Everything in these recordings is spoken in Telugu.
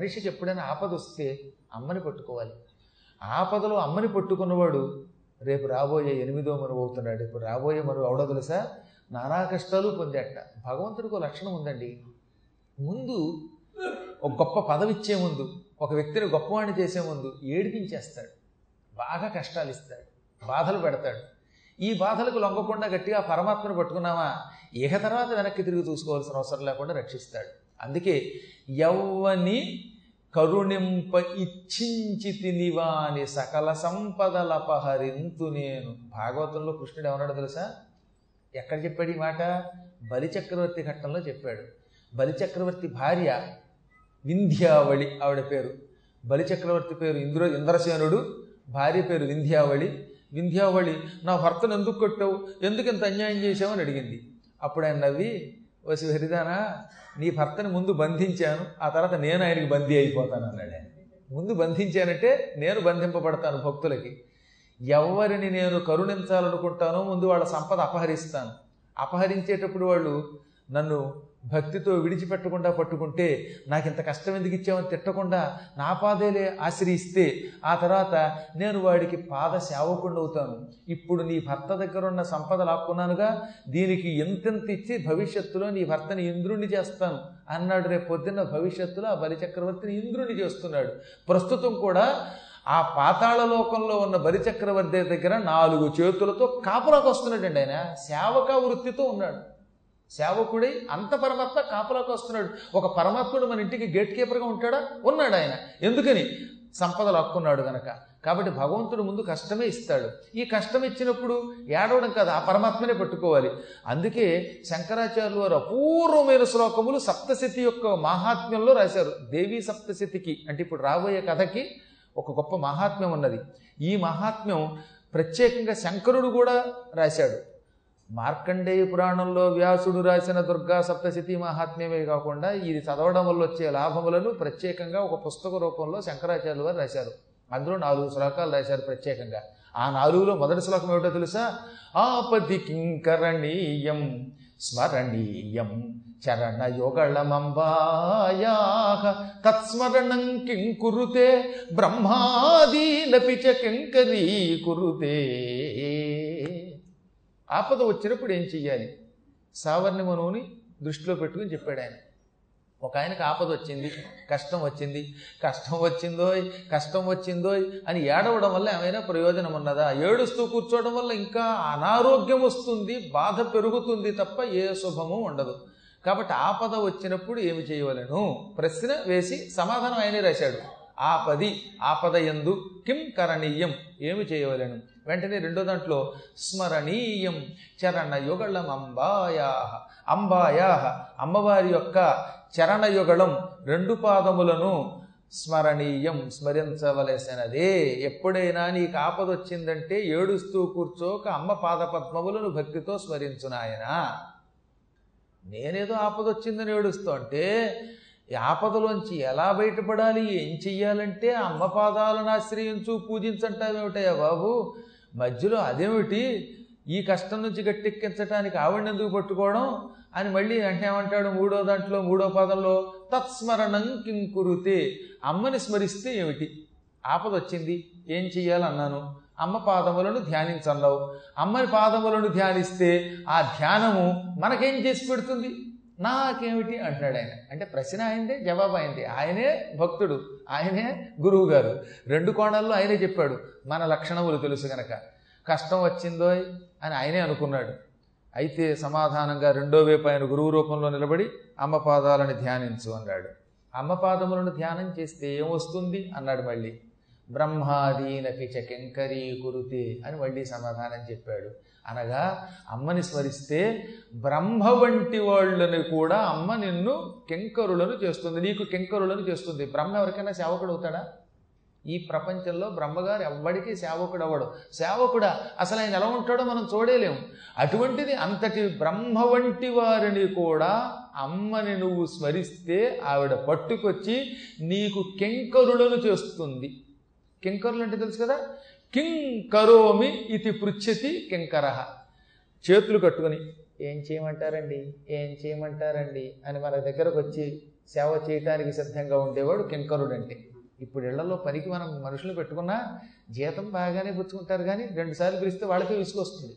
మనిషికి ఎప్పుడైనా ఆపద వస్తే అమ్మని పట్టుకోవాలి ఆపదలో అమ్మని పట్టుకున్నవాడు రేపు రాబోయే ఎనిమిదో మనువు అవుతున్నాడు. ఇప్పుడు రాబోయే మనువు అవడో తెలుసా? నానా కష్టాలు పొందేట భగవంతుడికి ఒక లక్షణం ఉందండి. ముందు ఒక గొప్ప పదవి ఇచ్చే ముందు ఒక వ్యక్తిని గొప్పవాణ్ణి చేసే ముందు ఏడిపించేస్తాడు. బాగా కష్టాలు ఇస్తాడు. బాధలు పెడతాడు. ఈ బాధలకు లొంగకుండా గట్టిగా పరమాత్మను పట్టుకున్నామా? ఇహ తర్వాత వెనక్కి తిరిగి చూసుకోవాల్సిన అవసరం లేకుండా రక్షిస్తాడు. అందుకే ఎవ్వని కరుణింప ఇచ్చించి తినివాని సకల సంపదలపహరింతు నేను. భాగవతంలో కృష్ణుడు ఏమన్నాడు తెలుసా? ఎక్కడ చెప్పాడు ఈ మాట? బలిచక్రవర్తి ఘట్టంలో చెప్పాడు. బలిచక్రవర్తి భార్య వింధ్యావళి ఆవిడ పేరు. బలిచక్రవర్తి పేరు ఇంద్ర ఇంద్రసేనుడు భార్య పేరు వింధ్యావళి. వింధ్యావళి నా భర్తను ఎందుకు కొట్టావు? ఎందుకు ఇంత అన్యాయం చేశావు? అని అడిగింది. అప్పుడు ఆయన నవ్వి వసి హరిదానా నీ భర్తని ముందు బంధించాను ఆ తర్వాత నేను ఆయనకి బందీ అయిపోతాను అన్నాడు ఆయన. ముందు బంధించానంటే నేను బంధింపబడతాను భక్తులకి. ఎవరిని నేను కరుణించాలనుకుంటానో ముందు వాళ్ళ సంపద అపహరిస్తాను. అపహరించేటప్పుడు వాళ్ళు నన్ను భక్తితో విడిచిపెట్టకుండా పట్టుకుంటే నాకు ఇంత కష్టం ఎందుకు ఇచ్చామని తిట్టకుండా నా పాదేలే ఆశ్రయిస్తే ఆ తర్వాత నేను వాడికి పాద సేవకుండా అవుతాను ఇప్పుడు నీ భర్త దగ్గర ఉన్న సంపద లాక్కున్నానుగా దీనికి ఎంతెంత ఇచ్చి భవిష్యత్తులో నీ భర్తని ఇంద్రుణ్ణి చేస్తాను అన్నాడు రేపు పొద్దున్న భవిష్యత్తులో ఆ బలిచక్రవర్తిని ఇంద్రుణ్ణి చేస్తున్నాడు. ప్రస్తుతం కూడా ఆ పాతాళ లోకంలో ఉన్న బలిచక్రవర్తి దగ్గర నాలుగు చేతులతో కాపురాకు వస్తున్నాడండి ఆయన. సేవక వృత్తితో ఉన్నాడు. సేవకుడై అంత పరమాత్మ కాపులాకు వస్తున్నాడు. ఒక పరమాత్ముడు మన ఇంటికి గేట్ కీపర్గా ఉంటాడా? ఉన్నాడు ఆయన. ఎందుకని? సంపదలు హక్కున్నాడు గనక. కాబట్టి భగవంతుడు ముందు కష్టమే ఇస్తాడు. ఈ కష్టం ఇచ్చినప్పుడు ఏడవడం కాదు ఆ పరమాత్మనే పట్టుకోవాలి. అందుకే శంకరాచార్యులు వారు అపూర్వమైన శ్లోకములు సప్తశతి యొక్క మహాత్మ్యంలో రాశారు. దేవీ సప్తశతికి అంటే ఇప్పుడు రాబోయే కథకి ఒక గొప్ప మహాత్మ్యం ఉన్నది. ఈ మహాత్మ్యం ప్రత్యేకంగా శంకరుడు కూడా రాశాడు. మార్కండేయ పురాణంలో వ్యాసుడు రాసిన దుర్గా సప్తశతి మహాత్మ్యమే కాకుండా ఇది చదవడం వల్ల వచ్చే లాభములను ప్రత్యేకంగా ఒక పుస్తక రూపంలో శంకరాచార్యులు వారు రాశారు. అందులో నాలుగు శ్లోకాలు రాశారు ప్రత్యేకంగా. ఆ నాలుగులో మొదటి శ్లోకం ఏమిటో తెలుసా? ఆపది కింకరణీయం స్మరణీయం చరణయుగళమంబాయా తత్స్మరణం కిం కురుతే బ్రహ్మాదీనపి చ కింకరీ కురుతే ఆపద వచ్చినప్పుడు ఏం చెయ్యాలి? సావర్ణి మనువుని దృష్టిలో పెట్టుకుని చెప్పాడు ఆయన. ఒక ఆయనకు ఆపద వచ్చింది కష్టం వచ్చింది కష్టం వచ్చిందోయ్ కష్టం వచ్చిందోయ్ అని ఏడవడం వల్ల ఏమైనా ప్రయోజనం ఉన్నదా? ఏడుస్తూ కూర్చోవడం వల్ల ఇంకా అనారోగ్యం వస్తుంది బాధ పెరుగుతుంది తప్ప ఏ శుభము ఉండదు. కాబట్టి ఆపద వచ్చినప్పుడు ఏమి చేయవలను? ప్రశ్న వేసి సమాధానం ఆయనే రాశాడు. ఆపది ఆపద ఎందు కిం కరణీయం? ఏమి చేయవలను? వెంటనే రెండో దాంట్లో స్మరణీయం చరణయుగళం అంబాయాహ. అంబాయా అంబాయా అమ్మవారి యొక్క చరణయుగళం రెండు పాదములను స్మరణీయం స్మరించవలసినదే. ఎప్పుడైనా నీకు ఆపద వచ్చిందంటే ఏడుస్తూ కూర్చోక అమ్మ పాదపద్మములను భక్తితో స్మరించునాయన నేనేదో ఆపద వచ్చిందని ఏడుస్తూ అంటే ఈ ఆపదలోంచి ఎలా బయటపడాలి ఏం చెయ్యాలంటే అమ్మ పాదాలను ఆశ్రయించు పూజించంటావేమిటయ్యా బాబు? మధ్యలో అదేమిటి? ఈ కష్టం నుంచి గట్టెక్కించడానికి ఆవిడని ఎందుకు పట్టుకోవడం? అని మళ్ళీ వెంటనే ఏమంటాడు మూడో దాంట్లో మూడో పాదంలో తత్స్మరణం కింకురుతే అమ్మని స్మరిస్తే ఏమిటి? ఆపద వచ్చింది ఏం చెయ్యాలన్నాను? అమ్మ పాదములను ధ్యానించన్నావు అమ్మని పాదములను ధ్యానిస్తే ఆ ధ్యానము మనకేం చేసి పెడుతుంది? నాకేమిటి అంటున్నాడు ఆయన. అంటే ప్రశ్న ఆయనదే జవాబు ఆయనదే. ఆయనే భక్తుడు ఆయనే గురువు గారు రెండు కోణాల్లో ఆయనే చెప్పాడు. మన లక్షణములు తెలుసు గనక. కష్టం వచ్చిందో అని ఆయనే అనుకున్నాడు. అయితే సమాధానంగా రెండో వైపు ఆయన గురువు రూపంలో నిలబడి అమ్మ పాదాలను ధ్యానించు అన్నాడు. అమ్మ పాదములను ధ్యానం చేస్తే ఏమొస్తుంది? అన్నాడు మళ్ళీ. బ్రహ్మాదీనపి చకెంకరీ కురుతే అని మళ్ళీ సమాధానం చెప్పాడు. అనగా అమ్మని స్మరిస్తే బ్రహ్మ వంటి వాళ్ళని కూడా అమ్మ నిన్ను కెంకరులను చేస్తుంది నీకు కెంకరులను చేస్తుంది. బ్రహ్మ ఎవరికైనా సేవకుడు అవుతాడా? ఈ ప్రపంచంలో బ్రహ్మగారు ఎవ్వడికి సేవకుడు అవ్వడు. సేవకుడా? అసలు ఆయన ఎలా ఉంటాడో మనం చూడలేము అటువంటిది అంతటి బ్రహ్మ వంటి వారిని కూడా అమ్మని నువ్వు స్మరిస్తే ఆవిడ పట్టుకొచ్చి నీకు కెంకరులను చేస్తుంది. కెంకరులు అంటే తెలుసు కదా? కిం కరోమి ఇది పృచ్ఛతి కింకర చేతులు కట్టుకొని ఏం చేయమంటారండి? ఏం చేయమంటారండి? అని మన దగ్గరకు వచ్చి సేవ చేయటానికి సిద్ధంగా ఉండేవాడు కింకరుడు అంటే ఇప్పుడు ఇళ్ళలో పనికి మనం మనుషులు పెట్టుకున్నా జీతం బాగానే పుచ్చుకుంటారు కానీ రెండుసార్లు పిలిస్తే వాళ్ళకే విసుగొస్తుంది.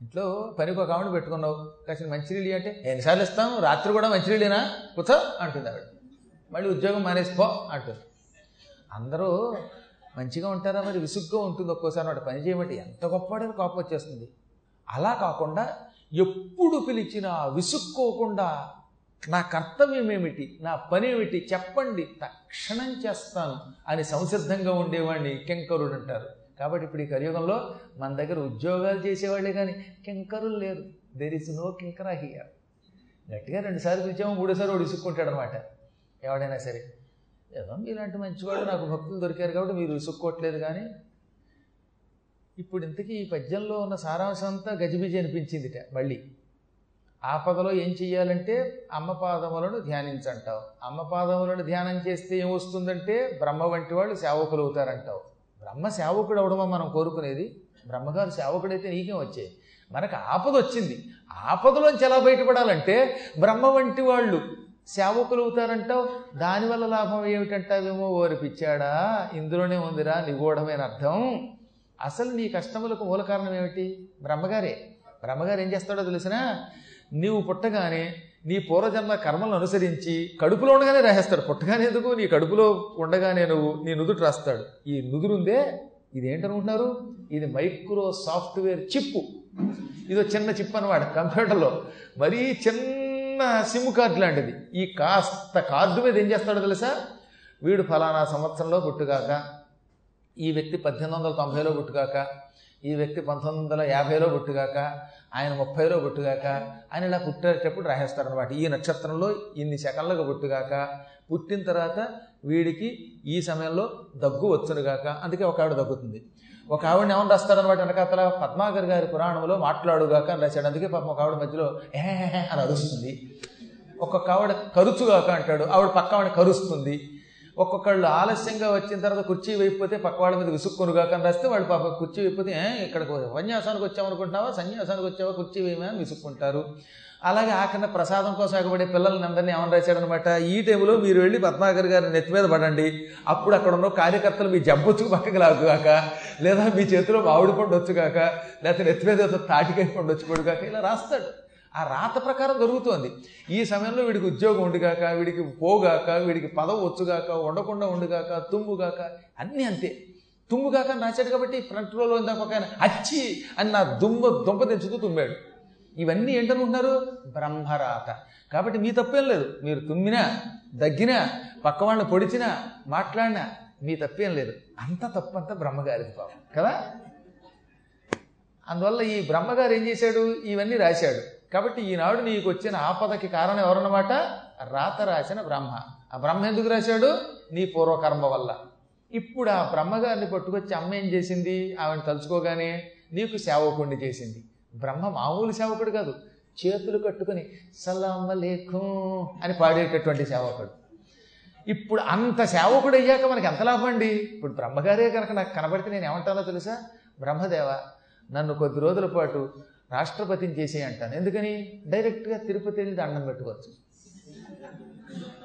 ఇంట్లో పనికి ఒక ఆవిడ పెట్టుకున్నావు కాసిన మంచినీళ్ళు అంటే ఎన్నిసార్లు ఇస్తాం? రాత్రి కూడా మంచినీళ్ళేనా? కూర్చో అంటుంది ఆవిడ. మళ్ళీ ఉద్యోగం మానేసిపో అంటుంది. అందరూ మంచిగా ఉంటారా? మరి విసుగ్గా ఉంటుంది ఒక్కోసారి వాడు పని చేయమంటే ఎంత గొప్పవాడని కోపం వచ్చేస్తుంది. అలా కాకుండా ఎప్పుడు పిలిచినా విసుక్కోకుండా నా కర్తవ్యం ఏమిటి నా పని ఏమిటి చెప్పండి. తక్షణం చేస్తాను అని సంసిద్ధంగా ఉండేవాడిని కింకరుడు అంటారు. కాబట్టి ఇప్పుడు ఈ కలియుగంలో మన దగ్గర ఉద్యోగాలు చేసేవాళ్ళే కానీ కింకరులు లేరు. దెర్ ఇస్ నో కింకరా హియర్ గట్టిగా రెండుసార్లు పిలిచాము మూడోసారి వాడు విసుక్కుంటాడు అనమాట ఎవడైనా సరే. ఏదో మీలాంటి మంచివాళ్ళు నాకు భక్తులు దొరికారు కాబట్టి మీరు విసుక్కోవట్లేదు కానీ ఇప్పుడు ఇంతకీ ఈ పద్యంలో ఉన్న సారాంశం అంతా గజిబిజి అనిపించిందిట మళ్ళీ. ఆపదలో ఏం చెయ్యాలంటే అమ్మ పాదములను ధ్యానించంటావు. అమ్మ పాదములను ధ్యానం చేస్తే ఏమొస్తుందంటే బ్రహ్మ వంటి వాళ్ళు సేవకులు అవుతారంటావు. బ్రహ్మ సేవకుడు అవడమా మనం కోరుకునేది? బ్రహ్మగారు సేవకుడైతే నీకేం వచ్చాయి? మనకు ఆపద వచ్చింది ఆపదలోంచి ఎలా బయటపడాలంటే బ్రహ్మ వంటి వాళ్ళు సేవకులు అవుతారంటావు దానివల్ల లాభం ఏమిటంటావేమో ఓరి పిచ్చాడా ఇందులోనే ఉందిరా నిగూఢమైన అర్థం. అసలు నీ కష్టములకు మూల కారణం ఏమిటి? బ్రహ్మగారే. బ్రహ్మగారు ఏం చేస్తాడో తెలిసినా? నీవు పుట్టగానే నీ పూర్వజన్మ కర్మలను అనుసరించి కడుపులో ఉండగానే రాసేస్తాడు. పుట్టగానే ఎందుకు? నీ కడుపులో ఉండగానే నువ్వు నీ నుదుటి రాస్తాడు. ఈ నుదురుందే. ఇది ఏంటనుకుంటున్నారు ఇది మైక్రో సాఫ్ట్వేర్ చిప్పు. ఇదో చిన్న చిప్ అనమాట కంప్యూటర్లో. మరీ చిన్న సిమ్ కార్డు లాంటిది. ఈ కాస్త కార్డు మీద ఏం చేస్తాడో తెలుసా? వీడు ఫలానా సంవత్సరంలో పుట్టుగాక ఈ వ్యక్తి పద్దెనిమిది వందల తొంభైలో పుట్టుగాక ఈ వ్యక్తి పంతొమ్మిది వందల యాభైలో పుట్టుగాక ఆయన ముప్పైలో పుట్టుగాక ఆయన ఇలా పుట్టేటప్పుడు రాసేస్తారనమాట ఈ నక్షత్రంలో ఇన్ని సెకండ్లకు పుట్టుగాక పుట్టిన తర్వాత వీడికి ఈ సమయంలో దగ్గు వచ్చునుగాక అందుకే ఒక ఆవిడ దగ్గుతుంది. ఒక ఆవిడని ఏమని రాస్తాడనమాట? వెనకాతల పద్మాగర్ గారి పురాణంలో మాట్లాడుగాక అని రాశాడు. అందుకే పాపం ఒక ఆవిడ మధ్యలో ఏ అని అరుస్తుంది. ఒక్కొక్క ఆవిడ కరుచుగాక అంటాడు. ఆవిడ పక్క ఆవిడ కరుస్తుంది. ఒక్కొక్కళ్ళు ఆలస్యంగా వచ్చిన తర్వాత కుర్చీ వైపోతే పక్క వాళ్ళ మీద విసుక్కునుగాక అని రాస్తే వాళ్ళు పాప కుర్చీ వైపోతే ఇక్కడ ఇక్కడికి ఉపన్యాసానికి వచ్చామనుకుంటున్నావా? సన్యాసానికి వచ్చావా? కుర్చీ వేయమని విసుక్కుంటారు. అలాగే ఆఖరిన ప్రసాదం కోసం ఎగబడే పిల్లల్ని అందరినీ ఏమని రాశాడనమాట? ఈ టైంలో మీరు వెళ్ళి పద్మాకర్ గారి నెత్తి మీద పడండి. అప్పుడు అక్కడ ఉన్న కార్యకర్తలు మీ జబ్బొచ్చుకు పక్కకి లాగుగాక లేదా మీ చేతిలో మామిడి పండు వచ్చుగాక లేకపోతే నెత్తి మీద ఏదో తాటికాయ పండు వచ్చుకోడుగాక ఇలా రాస్తాడు. ఆ రాత ప్రకారం జరుగుతోంది. ఈ సమయంలో వీడికి ఉద్యోగం ఉండుగాక వీడికి పోగాక వీడికి పదవి వచ్చుగాక ఉండకుండా ఉండుగాక తుమ్ముగాక అన్నీ అంతే. తుమ్ముగాక అని రాశాడు కాబట్టి ఫ్రంట్ రోలో ఇందాక ఒక ఆయన అచ్చి అని నా దుమ్మ దుంప తెచ్చుతూ తుమ్మాడు. ఇవన్నీ ఏంటనుకుంటున్నారు బ్రహ్మరాత కాబట్టి మీ తప్పేం లేదు. మీరు తుమ్మినా దగ్గినా పక్క వాళ్ళని పొడిచినా మాట్లాడినా మీ తప్పేం లేదు. అంత తప్పంతా బ్రహ్మగారిది పాపం. కదా? అందువల్ల ఈ బ్రహ్మగారు ఏం చేశాడు? ఇవన్నీ రాశాడు. కాబట్టి ఈనాడు నీకు వచ్చిన ఆపదకి కారణం ఎవరన్నమాట? రాత రాసిన బ్రహ్మ. ఆ బ్రహ్మ ఎందుకు రాశాడు? నీ పూర్వకర్మ వల్ల. ఇప్పుడు ఆ బ్రహ్మగారిని పట్టుకొచ్చి అమ్మ ఏం చేసింది? ఆవిడ తలుచుకోగానే నీకు సేవకుణ్ణి చేసింది. బ్రహ్మ మామూలు సేవకుడు కాదు. చేతులు కట్టుకొని సలామలేఖం అని పాడేటటువంటి సేవకుడు. ఇప్పుడు అంత సేవకుడు అయ్యాక మనకి ఎంత లాభం అండి? ఇప్పుడు బ్రహ్మగారే కనుక నాకు కనబడితే నేను ఏమంటానో తెలుసా? బ్రహ్మదేవ నన్ను కొద్ది రోజుల పాటు రాష్ట్రపతిని చేసే అంటాను. ఎందుకని? డైరెక్ట్గా తిరుపతి వెళ్ళి దండం పెట్టుకోవచ్చు.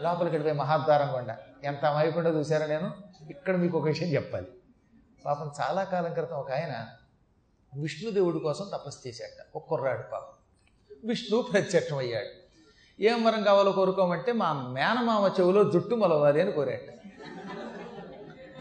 లోపలికి వెళ్ళిపోయి మహాద్వారం కొండ. ఎంత అమాయకుండా చూసారా నేను? ఇక్కడ మీకు ఒక విషయం చెప్పాలి. పాపం చాలా కాలం క్రితం ఒక ఆయన విష్ణుదేవుడి కోసం తపస్సు చేశాట ఒక కుర్రాడు పాపం. విష్ణు ప్రత్యక్షమయ్యాడు ఏం వరం కావాలో కోరుకోమంటే మా మేనమామ చెవులో జుట్టు మొలవాలి అని కోరాట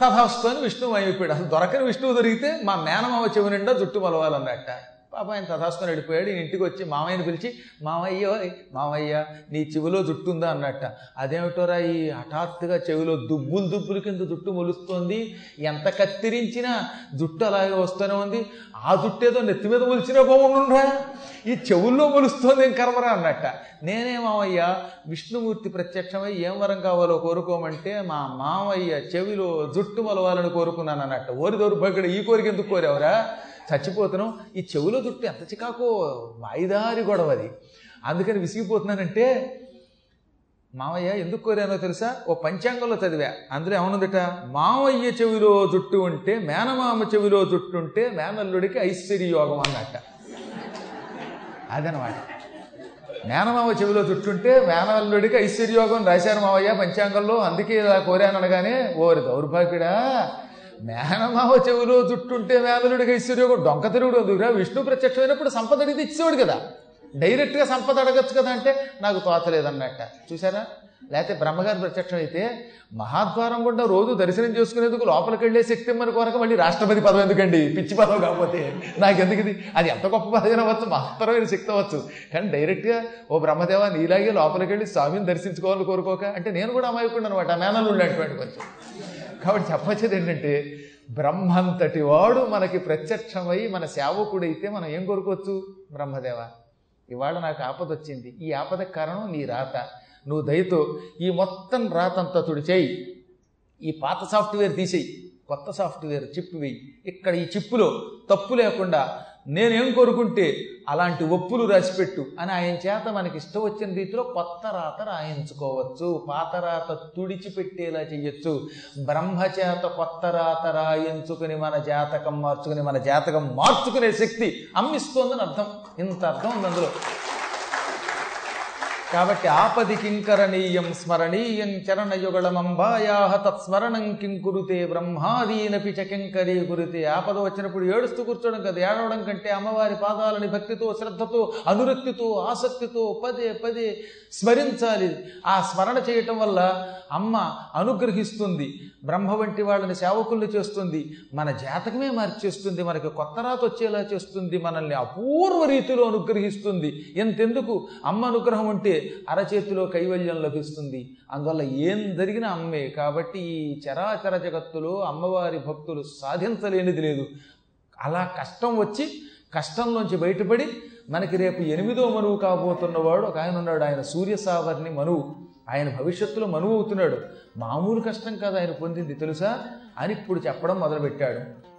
తథాస్తుని విష్ణువు అయిపోయాడు అసలు దొరకని విష్ణువు దొరికితే మా మేనమామ చెవు నిండా జుట్టు మొలవాలన్నట్ట. పాప ఆయన తథాస్తుని వెళ్ళిపోయాడు. ఈయన ఇంటికి వచ్చి మామయ్యని పిలిచి మామయ్య మామయ్య నీ చెవిలో జుట్టు ఉందా? అన్నట్ట. అదేమిటోరా ఈ హఠాత్తుగా చెవిలో దుబ్బులు దుబ్బుల కింద జుట్టు మొలుస్తోంది. ఎంత కత్తిరించినా జుట్టు అలాగే వస్తూనే ఉంది. ఆ జుట్టు ఏదో నెత్తి మీద మొలిచినా బాగుండురా ఈ చెవుల్లో మొలుస్తోంది ఏం కర్మరా? అన్నట్ట. నేనే మామయ్య విష్ణుమూర్తి ప్రత్యక్షమై ఏం వరం కావాలో కోరుకోమంటే మా మామయ్య చెవిలో జుట్టు మొలవాలని కోరుకున్నాను అన్నట్ట ఓరి దౌర్భాగ్యుడు ఈ కోరిక ఎందుకు కోరావురా? చచ్చిపోతున్నాం ఈ చెవులు జుట్టు ఎంత చికాకో వాయిదారి గొడవ అది. అందుకని విసిగిపోతున్నానంటే మామయ్య ఎందుకు కోరానో తెలుసా? ఓ పంచాంగంలో చదివా. అందులో ఏమనుందట? మామయ్య చెవిలో జుట్టు ఉంటే మేనమామ చెవిలో జుట్టు ఉంటే మేనల్లుడికి ఐశ్వర్యయోగం అన్నట్ట. అదనమాట. మేనమామ చెవిలో చుట్టుంటే మేనల్లుడికి ఐశ్వర్యోగం రాశారు మావయ్య పంచాంగంలో. అందుకే ఇలా కోరాను అనగానే ఓరి దౌర్భాగ్యుడా మేనమావ చెవిలో జుట్టుంటే మేనలుడిగా ఐశ్వర్యోగం డొంక తిరుగుడు అందుకురా విష్ణు ప్రత్యక్షమైనప్పుడు సంపద అడిగితే ఇచ్చేవాడు కదా. డైరెక్ట్గా సంపద అడగచ్చు కదా అంటే నాకు తోచలేదన్నట్ట చూసారా లేకపోతే బ్రహ్మగారి ప్రత్యక్షం అయితే మహాద్వారం గుండా రోజు దర్శనం చేసుకునేందుకు లోపలికి వెళ్ళే శక్తి మన కొరకు మళ్ళీ రాష్ట్రపతి పదవి ఎందుకండి? పిచ్చి పదవి కాకపోతే. నాకెందుకు ఇది? అది ఎంత గొప్ప పదవి అవ్వచ్చు మహత్తరమైన శక్తి అవ్వచ్చు. కానీ డైరెక్ట్గా ఓ బ్రహ్మదేవ నీలాగే లోపలికి వెళ్ళి స్వామిని దర్శించుకోవాలని కోరుకోక అంటే నేను కూడా అమాయకుండా అనమాట మేనలు ఉండేటువంటి కొంచెం. కాబట్టి చెప్పచ్చేది ఏంటంటే బ్రహ్మంతటి వాడు మనకి ప్రత్యక్షమై మన సేవకుడైతే మనం ఏం కోరుకోవచ్చు? బ్రహ్మదేవ ఇవాళ నాకు ఆపద వచ్చింది. ఈ ఆపద కారణం నీ రాత. నువ్వు దయతో ఈ మొత్తం రాతంతా తుడిచేయి. ఈ పాత సాఫ్ట్వేర్ తీసేయి. కొత్త సాఫ్ట్వేర్ చిప్ వేయి. ఇక్కడ ఈ చిప్పులో తప్పు లేకుండా నేనేం కోరుకుంటే అలాంటి ఒప్పులు రాసిపెట్టు అని ఆయన చేత మనకి ఇష్టం వచ్చిన రీతిలో కొత్త రాత రాయించుకోవచ్చు. పాత రాత తుడిచిపెట్టేలా చెయ్యొచ్చు. బ్రహ్మచేత కొత్త రాత రాయించుకుని మన జాతకం మార్చుకుని మన జాతకం మార్చుకునే శక్తి అమ్మిస్తోందని అర్థం. ఇంత అర్థం ఉంది అందులో. కాబట్టి ఆపది కింకరణీయం స్మరణీయం చరణయుగళమంబాయాహ తత్స్మరణం కింకురుతే బ్రహ్మాదీనపి చకింకరీ కింకరీ కురితే ఆపద వచ్చినప్పుడు ఏడుస్తూ కూర్చోడం కదా ఏడవడం కంటే అమ్మవారి పాదాలని భక్తితో శ్రద్ధతో అనురక్తితో ఆసక్తితో పదే పదే స్మరించాలి. ఆ స్మరణ చేయటం వల్ల అమ్మ అనుగ్రహిస్తుంది బ్రహ్మ వంటి వాళ్ళని సేవకుల్ని చేస్తుంది మన జాతకమే మార్చేస్తుంది మనకి కొత్త రాత వచ్చేలా చేస్తుంది మనల్ని అపూర్వ రీతిలో అనుగ్రహిస్తుంది. ఎంతెందుకు? అమ్మ అనుగ్రహం ఉంటే అరచేతిలో కైవల్యం లభిస్తుంది. అందువల్ల ఏం జరిగినా అమ్మే. కాబట్టి ఈ చరాచర జగత్తులో అమ్మవారి భక్తులు సాధించలేనిది లేదు. అలా కష్టం వచ్చి కష్టంలోంచి బయటపడి మనకి రేపు ఎనిమిదో మనువు కాబోతున్నవాడు ఒక ఆయన ఉన్నాడు ఆయన సూర్య సావర్ణి మనువు. ఆయన భవిష్యత్తులో మనువు అవుతున్నాడు. మామూలు కష్టం కాదు ఆయన పొందింది తెలుసా? అని ఇప్పుడు చెప్పడం మొదలుపెట్టాడు.